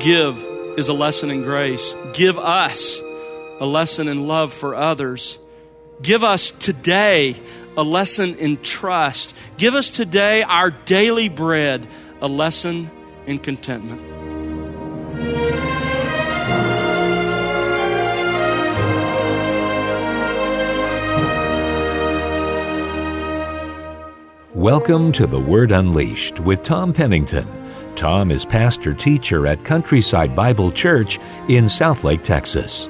Give is a lesson in grace. Give us a lesson in love for others. Give us today a lesson in trust. Give us today our daily bread, a lesson in contentment. Welcome to The Word Unleashed with Tom Pennington. Tom is pastor teacher at Countryside Bible Church in Southlake, Texas.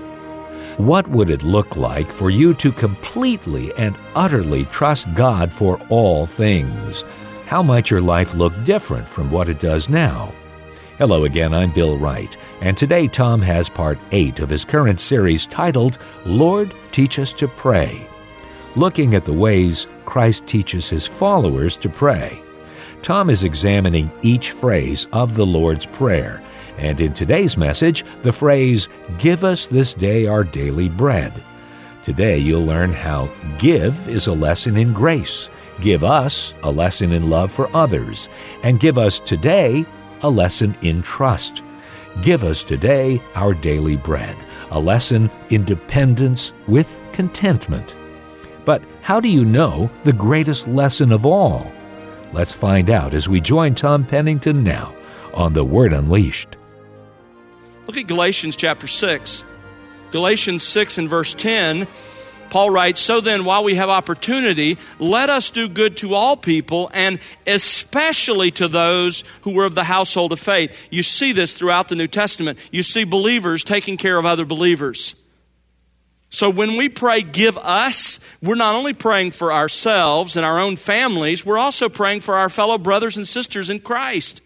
What would it look like for you to completely and utterly trust God for all things? How might your life look different from what it does now? Hello again, I'm Bill Wright, and today Tom has part 8 of his current series titled Lord, Teach Us to Pray looking at the ways Christ teaches his followers to pray. Tom is examining each phrase of the Lord's Prayer, and in today's message, the phrase, Give us this day our daily bread. Today, you'll learn how give is a lesson in grace, give us a lesson in love for others, and give us today a lesson in trust. Give us today our daily bread, a lesson in dependence with contentment. But how do you know the greatest lesson of all? Let's find out as we join Tom Pennington now on The Word Unleashed. Look at Galatians chapter 6. Galatians 6 and verse 10, Paul writes, So then, while we have opportunity, let us do good to all people, and especially to those who are of the household of faith. You see this throughout the New Testament. You see believers taking care of other believers. So when we pray, give us, we're not only praying for ourselves and our own families, we're also praying for our fellow brothers and sisters in Christ.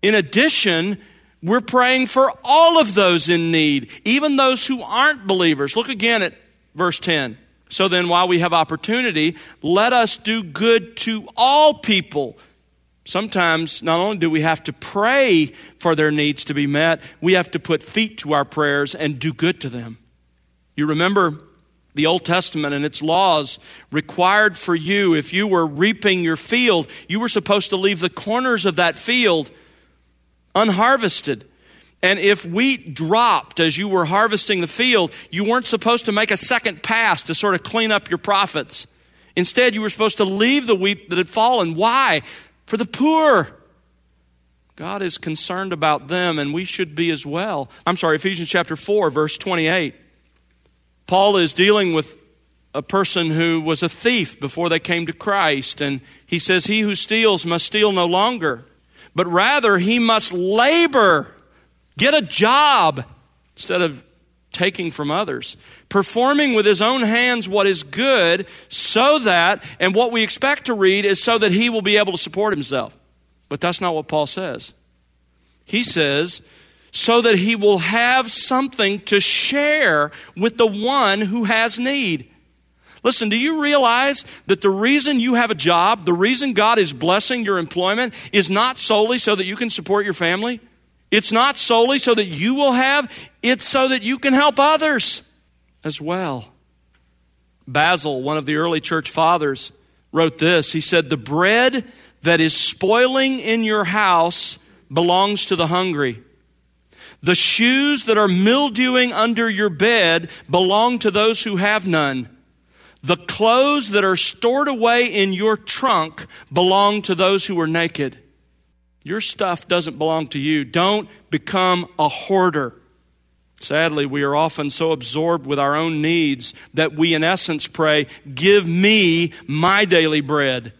In addition, we're praying for all of those in need, even those who aren't believers. Look again at verse 10. So then, while we have opportunity, let us do good to all people. Sometimes, not only do we have to pray for their needs to be met, we have to put feet to our prayers and do good to them. You remember the Old Testament and its laws required for you, if you were reaping your field, you were supposed to leave the corners of that field unharvested. And if wheat dropped as you were harvesting the field, you weren't supposed to make a second pass to sort of clean up your profits. Instead, you were supposed to leave the wheat that had fallen. Why? For the poor. God is concerned about them, and we should be as well. I'm sorry, Ephesians chapter 4, verse 28. Paul is dealing with a person who was a thief before they came to Christ, and he says, He who steals must steal no longer, but rather he must labor, get a job instead of taking from others, performing with his own hands what is good, so that, and what we expect to read is so that he will be able to support himself. But that's not what Paul says. He says, so that he will have something to share with the one who has need. Listen, do you realize that the reason you have a job, the reason God is blessing your employment, is not solely so that you can support your family? It's not solely so that you will have, it's so that you can help others as well. Basil, one of the early church fathers, wrote this. He said, The bread that is spoiling in your house belongs to the hungry the shoes that are mildewing under your bed belong to those who have none. The clothes that are stored away in your trunk belong to those who are naked. Your stuff doesn't belong to you. Don't become a hoarder. Sadly, we are often so absorbed with our own needs that we, in essence, pray, Give me my daily bread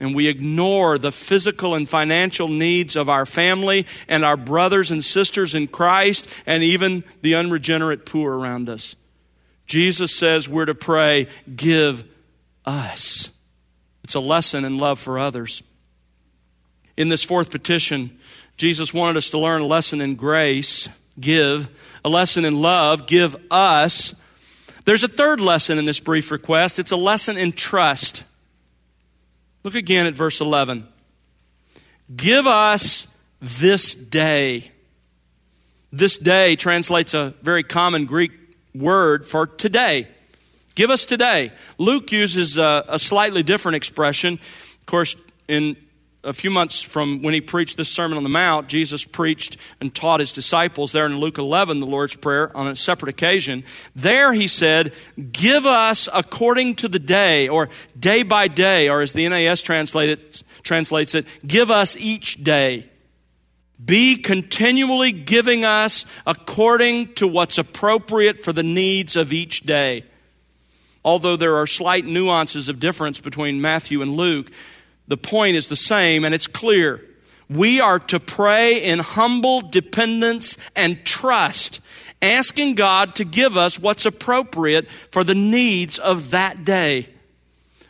and we ignore the physical and financial needs of our family and our brothers and sisters in Christ and even the unregenerate poor around us. Jesus says we're to pray, give us. It's a lesson in love for others. In this fourth petition, Jesus wanted us to learn a lesson in grace, give, a lesson in love, give us. There's a third lesson in this brief request. It's a lesson in trust. Look again at verse 11. Give us this day. This day translates a very common Greek word for today. Give us today. Luke uses a, a slightly different expression. Of course, in a few months from when he preached this Sermon on the Mount, Jesus preached and taught his disciples there in Luke 11, the Lord's Prayer, on a separate occasion. There he said, Give us according to the day, or day by day, or as the NAS translates it, give us each day. Be continually giving us according to what's appropriate for the needs of each day. Although there are slight nuances of difference between Matthew and Luke, the point is the same and it's clear. We are to pray in humble dependence and trust, asking God to give us what's appropriate for the needs of that day.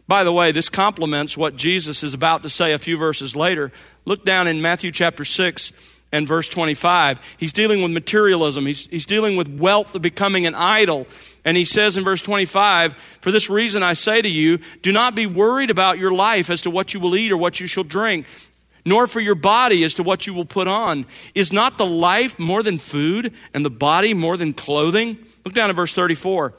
By the way, this complements what Jesus is about to say a few verses later. Look down in Matthew chapter 6 and verse 25. He's dealing with materialism, he's, he's dealing with wealth becoming an idol. And he says in verse 25, For this reason I say to you, do not be worried about your life as to what you will eat or what you shall drink, nor for your body as to what you will put on. Is not the life more than food, and the body more than clothing? Look down at verse 34.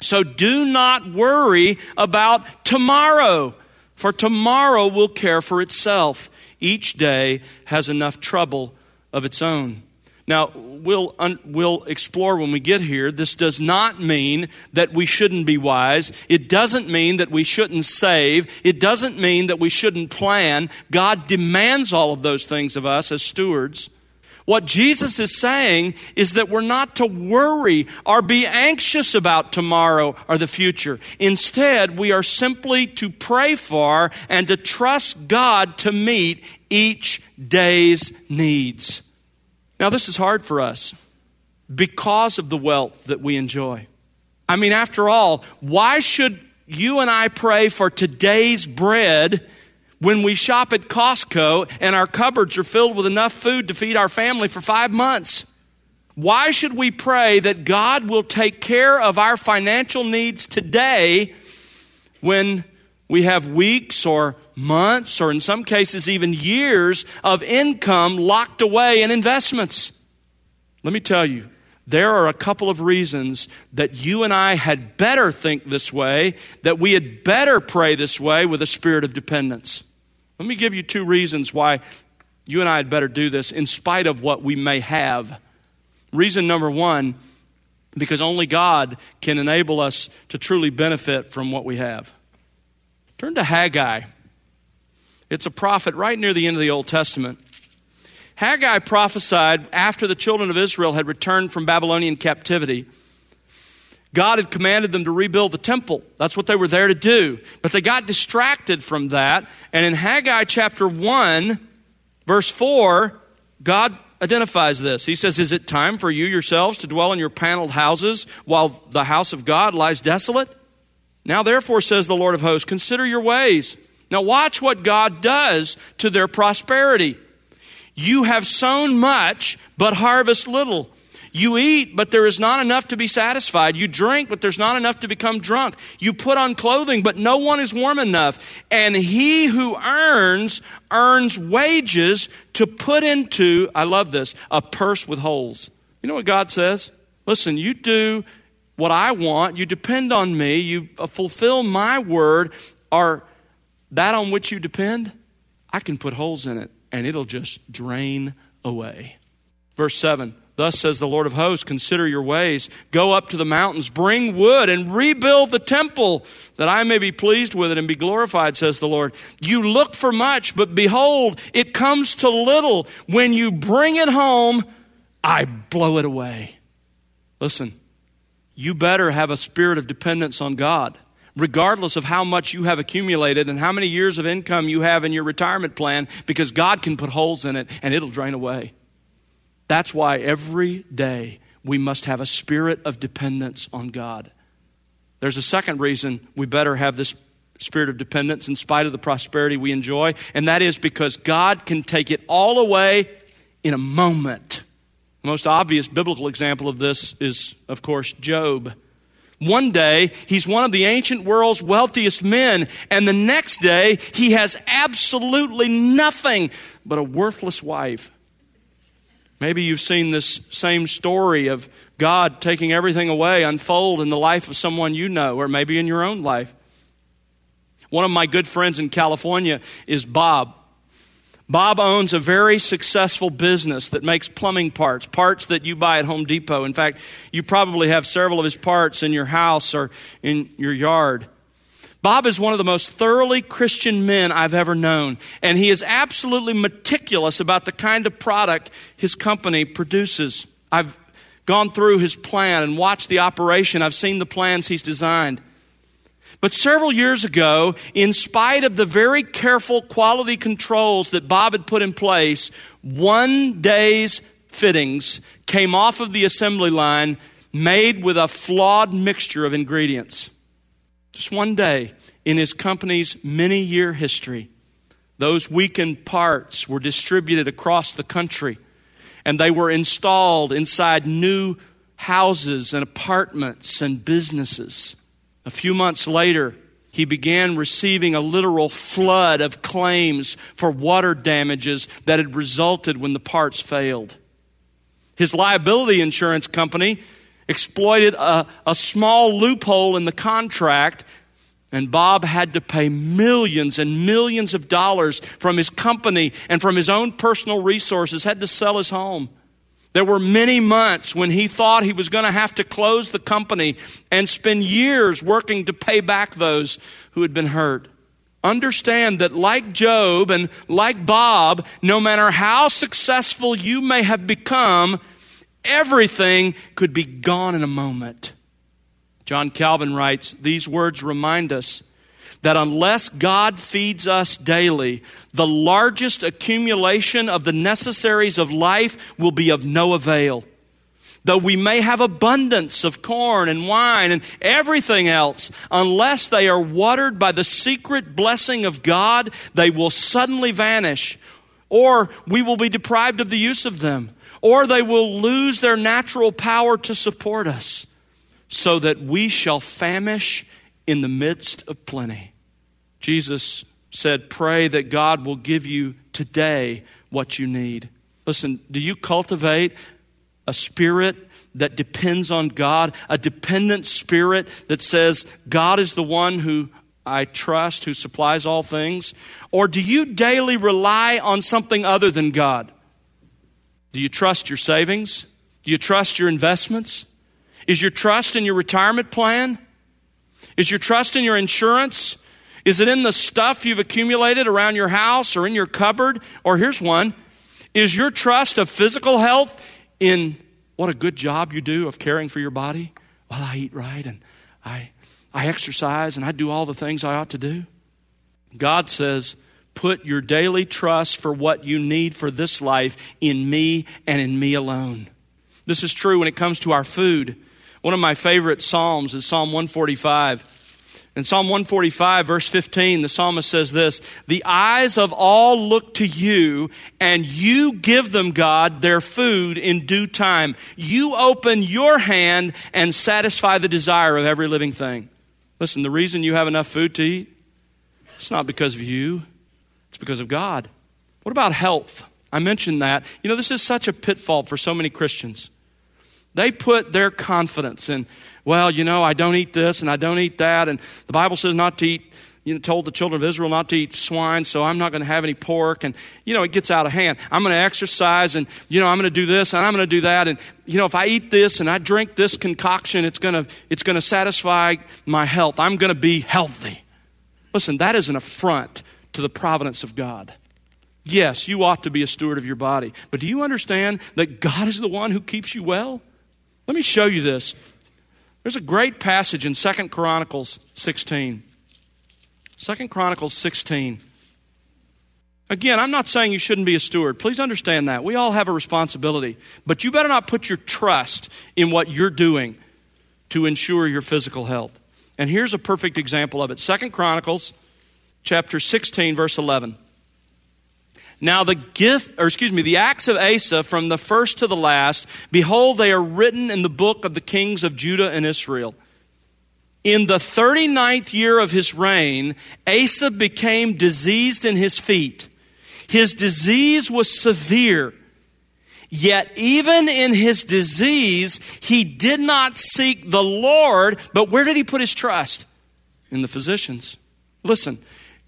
So do not worry about tomorrow, for tomorrow will care for itself. Each day has enough trouble of its own. Now, we'll, un- we'll explore when we get here. This does not mean that we shouldn't be wise. It doesn't mean that we shouldn't save. It doesn't mean that we shouldn't plan. God demands all of those things of us as stewards. What Jesus is saying is that we're not to worry or be anxious about tomorrow or the future. Instead, we are simply to pray for and to trust God to meet each day's needs. Now, this is hard for us because of the wealth that we enjoy. I mean, after all, why should you and I pray for today's bread when we shop at Costco and our cupboards are filled with enough food to feed our family for five months? Why should we pray that God will take care of our financial needs today when we have weeks or months or in some cases even years of income locked away in investments? Let me tell you, there are a couple of reasons that you and I had better think this way, that we had better pray this way with a spirit of dependence. Let me give you two reasons why you and I had better do this in spite of what we may have. Reason number one, because only God can enable us to truly benefit from what we have. Turn to Haggai. It's a prophet right near the end of the Old Testament. Haggai prophesied after the children of Israel had returned from Babylonian captivity. God had commanded them to rebuild the temple. That's what they were there to do. But they got distracted from that. And in Haggai chapter 1, verse 4, God identifies this. He says, Is it time for you yourselves to dwell in your paneled houses while the house of God lies desolate? Now, therefore, says the Lord of hosts, consider your ways. Now, watch what God does to their prosperity. You have sown much, but harvest little. You eat, but there is not enough to be satisfied. You drink, but there's not enough to become drunk. You put on clothing, but no one is warm enough. And he who earns, earns wages to put into, I love this, a purse with holes. You know what God says? Listen, you do what I want, you depend on me, you uh, fulfill my word, or that on which you depend, I can put holes in it and it'll just drain away. Verse 7 Thus says the Lord of hosts, consider your ways. Go up to the mountains, bring wood, and rebuild the temple, that I may be pleased with it and be glorified, says the Lord. You look for much, but behold, it comes to little. When you bring it home, I blow it away. Listen, you better have a spirit of dependence on God, regardless of how much you have accumulated and how many years of income you have in your retirement plan, because God can put holes in it and it'll drain away. That's why every day we must have a spirit of dependence on God. There's a second reason we better have this spirit of dependence in spite of the prosperity we enjoy, and that is because God can take it all away in a moment. The most obvious biblical example of this is, of course, Job. One day, he's one of the ancient world's wealthiest men, and the next day, he has absolutely nothing but a worthless wife. Maybe you've seen this same story of God taking everything away unfold in the life of someone you know, or maybe in your own life. One of my good friends in California is Bob. Bob owns a very successful business that makes plumbing parts, parts that you buy at Home Depot. In fact, you probably have several of his parts in your house or in your yard. Bob is one of the most thoroughly Christian men I've ever known, and he is absolutely meticulous about the kind of product his company produces. I've gone through his plan and watched the operation, I've seen the plans he's designed. But several years ago, in spite of the very careful quality controls that Bob had put in place, one day's fittings came off of the assembly line made with a flawed mixture of ingredients. Just one day in his company's many year history, those weakened parts were distributed across the country and they were installed inside new houses and apartments and businesses. A few months later, he began receiving a literal flood of claims for water damages that had resulted when the parts failed. His liability insurance company exploited a, a small loophole in the contract, and Bob had to pay millions and millions of dollars from his company and from his own personal resources, had to sell his home. There were many months when he thought he was going to have to close the company and spend years working to pay back those who had been hurt. Understand that, like Job and like Bob, no matter how successful you may have become, everything could be gone in a moment. John Calvin writes, These words remind us that unless God feeds us daily, the largest accumulation of the necessaries of life will be of no avail. Though we may have abundance of corn and wine and everything else, unless they are watered by the secret blessing of God, they will suddenly vanish, or we will be deprived of the use of them, or they will lose their natural power to support us, so that we shall famish in the midst of plenty. Jesus said, Pray that God will give you today what you need. Listen, do you cultivate a spirit that depends on God, a dependent spirit that says, God is the one who I trust, who supplies all things? Or do you daily rely on something other than God? Do you trust your savings? Do you trust your investments? Is your trust in your retirement plan? Is your trust in your insurance? Is it in the stuff you've accumulated around your house or in your cupboard? Or here's one Is your trust of physical health in what a good job you do of caring for your body? Well, I eat right and I, I exercise and I do all the things I ought to do. God says, Put your daily trust for what you need for this life in me and in me alone. This is true when it comes to our food. One of my favorite Psalms is Psalm 145. In Psalm 145, verse 15, the psalmist says this The eyes of all look to you, and you give them, God, their food in due time. You open your hand and satisfy the desire of every living thing. Listen, the reason you have enough food to eat, it's not because of you, it's because of God. What about health? I mentioned that. You know, this is such a pitfall for so many Christians. They put their confidence in well, you know, I don't eat this and I don't eat that. And the Bible says not to eat, you know, told the children of Israel not to eat swine, so I'm not going to have any pork. And, you know, it gets out of hand. I'm going to exercise and, you know, I'm going to do this and I'm going to do that. And, you know, if I eat this and I drink this concoction, it's going to, it's going to satisfy my health. I'm going to be healthy. Listen, that is an affront to the providence of God. Yes, you ought to be a steward of your body. But do you understand that God is the one who keeps you well? Let me show you this. There's a great passage in Second Chronicles 16. Second Chronicles 16. Again, I'm not saying you shouldn't be a steward. Please understand that. We all have a responsibility. But you better not put your trust in what you're doing to ensure your physical health. And here's a perfect example of it. Second Chronicles chapter 16 verse 11. Now the gift, or excuse me, the acts of Asa from the first to the last, behold, they are written in the book of the kings of Judah and Israel. In the 39th year of his reign, Asa became diseased in his feet. His disease was severe. Yet, even in his disease, he did not seek the Lord, but where did he put his trust? In the physicians. Listen,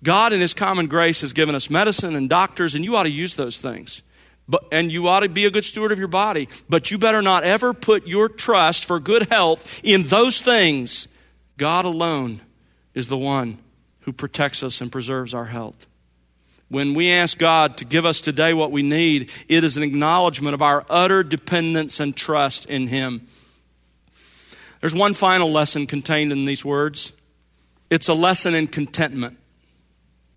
God, in His common grace, has given us medicine and doctors, and you ought to use those things. But, and you ought to be a good steward of your body. But you better not ever put your trust for good health in those things. God alone is the one who protects us and preserves our health. When we ask God to give us today what we need, it is an acknowledgement of our utter dependence and trust in Him. There's one final lesson contained in these words it's a lesson in contentment.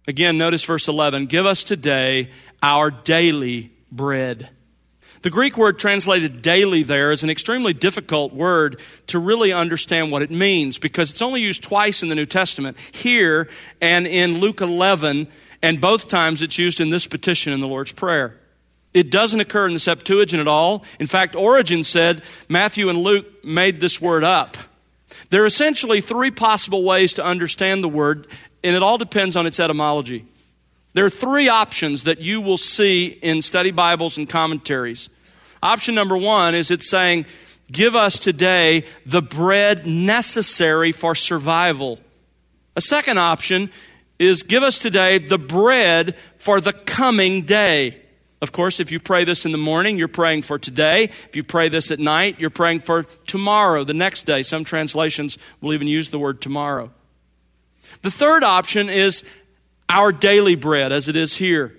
Again, notice verse 11 Give us today our daily bread. The Greek word translated daily there is an extremely difficult word to really understand what it means because it's only used twice in the New Testament, here and in Luke 11, and both times it's used in this petition in the Lord's Prayer. It doesn't occur in the Septuagint at all. In fact, Origen said Matthew and Luke made this word up. There are essentially three possible ways to understand the word, and it all depends on its etymology. There are three options that you will see in study Bibles and commentaries. Option number one is it's saying, Give us today the bread necessary for survival. A second option is, Give us today the bread for the coming day. Of course, if you pray this in the morning, you're praying for today. If you pray this at night, you're praying for tomorrow, the next day. Some translations will even use the word tomorrow. The third option is our daily bread, as it is here.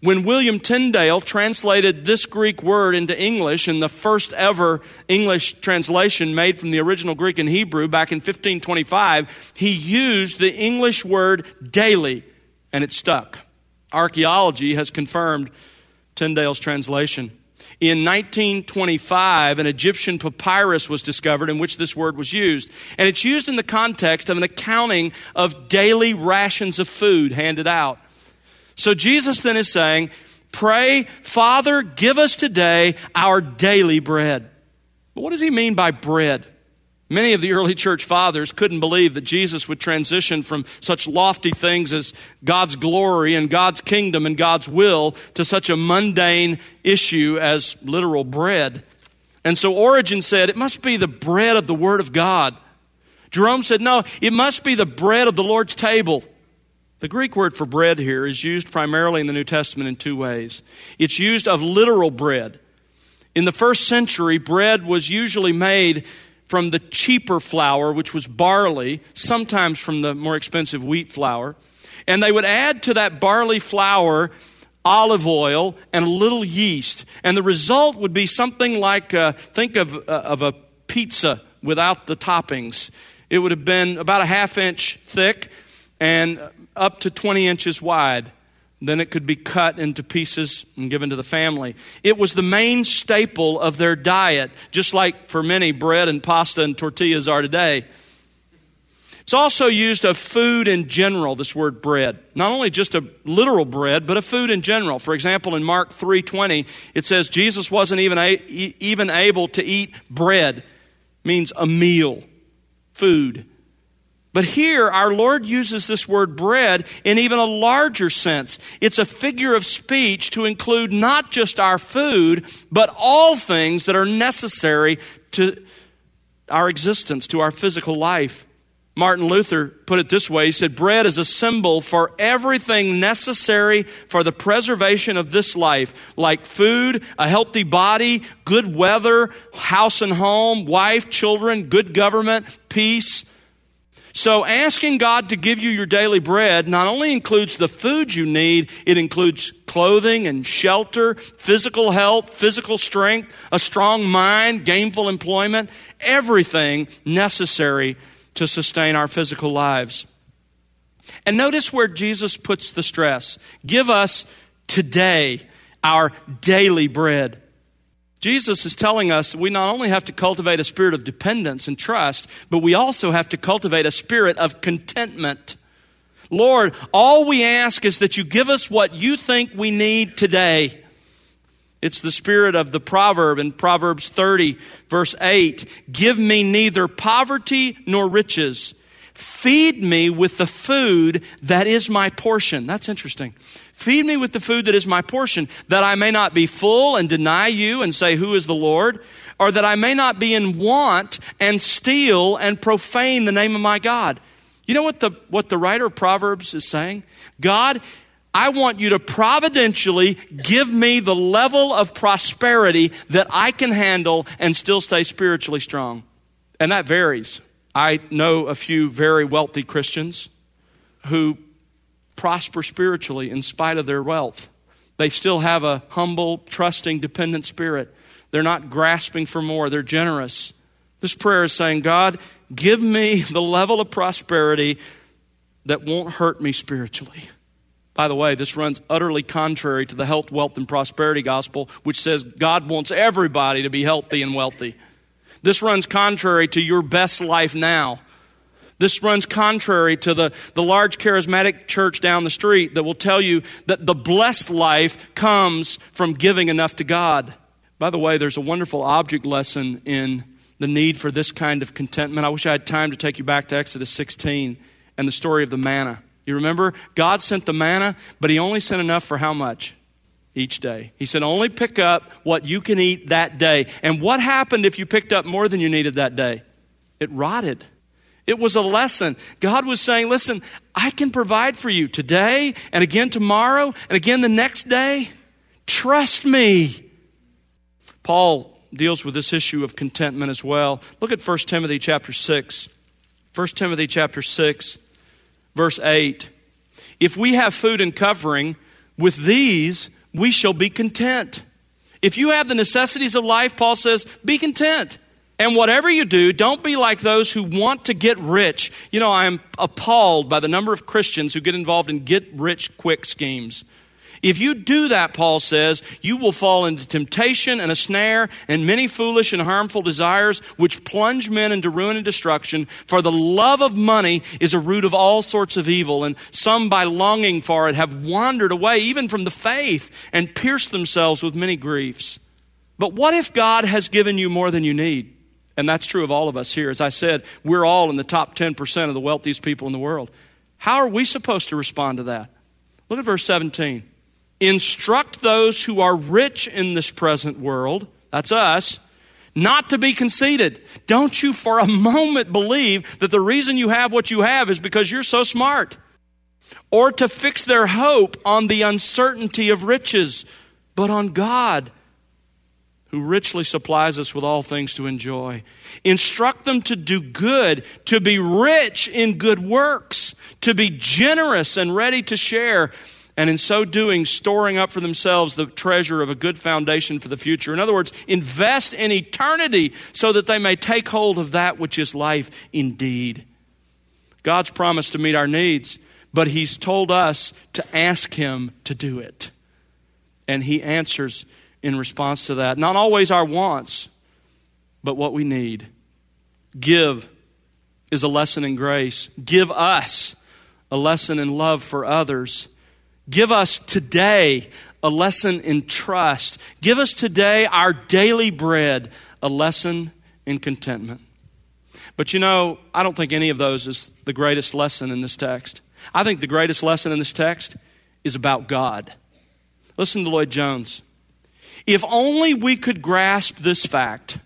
When William Tyndale translated this Greek word into English in the first ever English translation made from the original Greek and Hebrew back in 1525, he used the English word daily, and it stuck. Archaeology has confirmed Tyndale's translation. In 1925, an Egyptian papyrus was discovered in which this word was used. And it's used in the context of an accounting of daily rations of food handed out. So Jesus then is saying, Pray, Father, give us today our daily bread. But what does he mean by bread? Many of the early church fathers couldn't believe that Jesus would transition from such lofty things as God's glory and God's kingdom and God's will to such a mundane issue as literal bread. And so Origen said, it must be the bread of the Word of God. Jerome said, no, it must be the bread of the Lord's table. The Greek word for bread here is used primarily in the New Testament in two ways. It's used of literal bread. In the first century, bread was usually made from the cheaper flour, which was barley, sometimes from the more expensive wheat flour. And they would add to that barley flour olive oil and a little yeast. And the result would be something like uh, think of, uh, of a pizza without the toppings. It would have been about a half inch thick and up to 20 inches wide. Then it could be cut into pieces and given to the family. It was the main staple of their diet, just like for many bread and pasta and tortillas are today. It's also used of food in general, this word bread. Not only just a literal bread, but a food in general. For example, in Mark 3:20, it says Jesus wasn't even a, even able to eat bread. means a meal, food. But here, our Lord uses this word bread in even a larger sense. It's a figure of speech to include not just our food, but all things that are necessary to our existence, to our physical life. Martin Luther put it this way He said, Bread is a symbol for everything necessary for the preservation of this life, like food, a healthy body, good weather, house and home, wife, children, good government, peace so, asking God to give you your daily bread not only includes the food you need, it includes clothing and shelter, physical health, physical strength, a strong mind, gainful employment, everything necessary to sustain our physical lives. And notice where Jesus puts the stress give us today our daily bread. Jesus is telling us we not only have to cultivate a spirit of dependence and trust, but we also have to cultivate a spirit of contentment. Lord, all we ask is that you give us what you think we need today. It's the spirit of the proverb in Proverbs 30, verse 8 Give me neither poverty nor riches. Feed me with the food that is my portion. That's interesting. Feed me with the food that is my portion, that I may not be full and deny you and say, Who is the Lord? Or that I may not be in want and steal and profane the name of my God. You know what the, what the writer of Proverbs is saying? God, I want you to providentially give me the level of prosperity that I can handle and still stay spiritually strong. And that varies. I know a few very wealthy Christians who prosper spiritually in spite of their wealth. They still have a humble, trusting, dependent spirit. They're not grasping for more, they're generous. This prayer is saying, God, give me the level of prosperity that won't hurt me spiritually. By the way, this runs utterly contrary to the health, wealth, and prosperity gospel, which says God wants everybody to be healthy and wealthy. This runs contrary to your best life now. This runs contrary to the, the large charismatic church down the street that will tell you that the blessed life comes from giving enough to God. By the way, there's a wonderful object lesson in the need for this kind of contentment. I wish I had time to take you back to Exodus 16 and the story of the manna. You remember? God sent the manna, but He only sent enough for how much? Each day. He said, only pick up what you can eat that day. And what happened if you picked up more than you needed that day? It rotted. It was a lesson. God was saying, listen, I can provide for you today and again tomorrow and again the next day. Trust me. Paul deals with this issue of contentment as well. Look at 1 Timothy chapter 6. 1 Timothy chapter 6, verse 8. If we have food and covering, with these we shall be content. If you have the necessities of life, Paul says, be content. And whatever you do, don't be like those who want to get rich. You know, I am appalled by the number of Christians who get involved in get rich quick schemes. If you do that, Paul says, you will fall into temptation and a snare and many foolish and harmful desires which plunge men into ruin and destruction. For the love of money is a root of all sorts of evil, and some by longing for it have wandered away even from the faith and pierced themselves with many griefs. But what if God has given you more than you need? And that's true of all of us here. As I said, we're all in the top 10% of the wealthiest people in the world. How are we supposed to respond to that? Look at verse 17. Instruct those who are rich in this present world, that's us, not to be conceited. Don't you for a moment believe that the reason you have what you have is because you're so smart. Or to fix their hope on the uncertainty of riches, but on God who richly supplies us with all things to enjoy. Instruct them to do good, to be rich in good works, to be generous and ready to share, and in so doing, storing up for themselves the treasure of a good foundation for the future. In other words, invest in eternity so that they may take hold of that which is life indeed. God's promised to meet our needs, but He's told us to ask Him to do it. And He answers in response to that. Not always our wants, but what we need. Give is a lesson in grace. Give us a lesson in love for others. Give us today a lesson in trust. Give us today our daily bread, a lesson in contentment. But you know, I don't think any of those is the greatest lesson in this text. I think the greatest lesson in this text is about God. Listen to Lloyd Jones. If only we could grasp this fact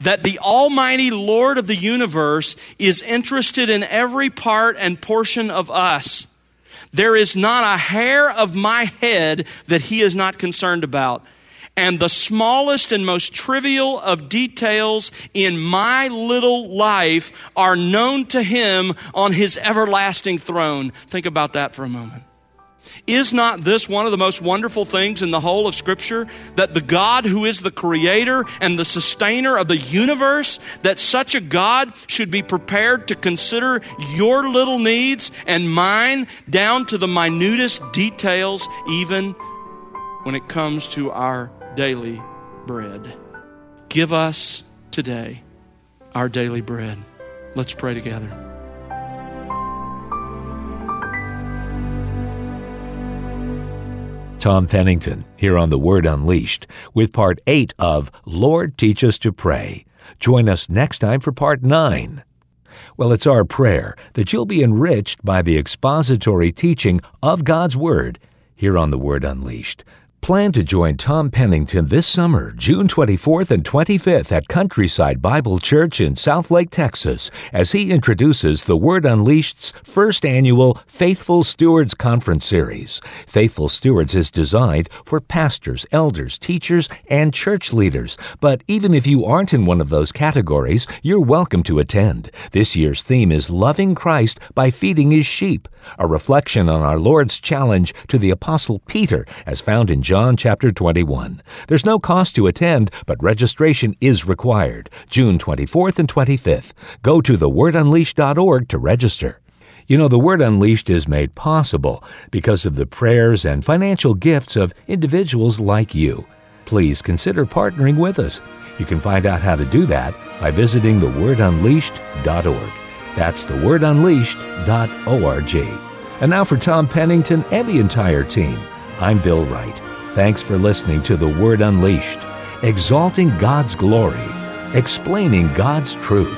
that the Almighty Lord of the universe is interested in every part and portion of us. There is not a hair of my head that He is not concerned about. And the smallest and most trivial of details in my little life are known to Him on His everlasting throne. Think about that for a moment. Is not this one of the most wonderful things in the whole of Scripture? That the God who is the creator and the sustainer of the universe, that such a God should be prepared to consider your little needs and mine down to the minutest details, even when it comes to our daily bread. Give us today our daily bread. Let's pray together. Tom Pennington here on The Word Unleashed with part 8 of Lord Teach Us to Pray. Join us next time for part 9. Well, it's our prayer that you'll be enriched by the expository teaching of God's Word here on The Word Unleashed. Plan to join Tom Pennington this summer, June 24th and 25th at Countryside Bible Church in Southlake, Texas, as he introduces the Word Unleashed's first annual Faithful Stewards Conference Series. Faithful Stewards is designed for pastors, elders, teachers, and church leaders. But even if you aren't in one of those categories, you're welcome to attend. This year's theme is Loving Christ by Feeding His Sheep, a reflection on our Lord's challenge to the Apostle Peter as found in John chapter 21. There's no cost to attend, but registration is required. June 24th and 25th. Go to thewordunleashed.org to register. You know, the Word Unleashed is made possible because of the prayers and financial gifts of individuals like you. Please consider partnering with us. You can find out how to do that by visiting thewordunleashed.org. That's thewordunleashed.org. And now for Tom Pennington and the entire team, I'm Bill Wright. Thanks for listening to The Word Unleashed, exalting God's glory, explaining God's truth.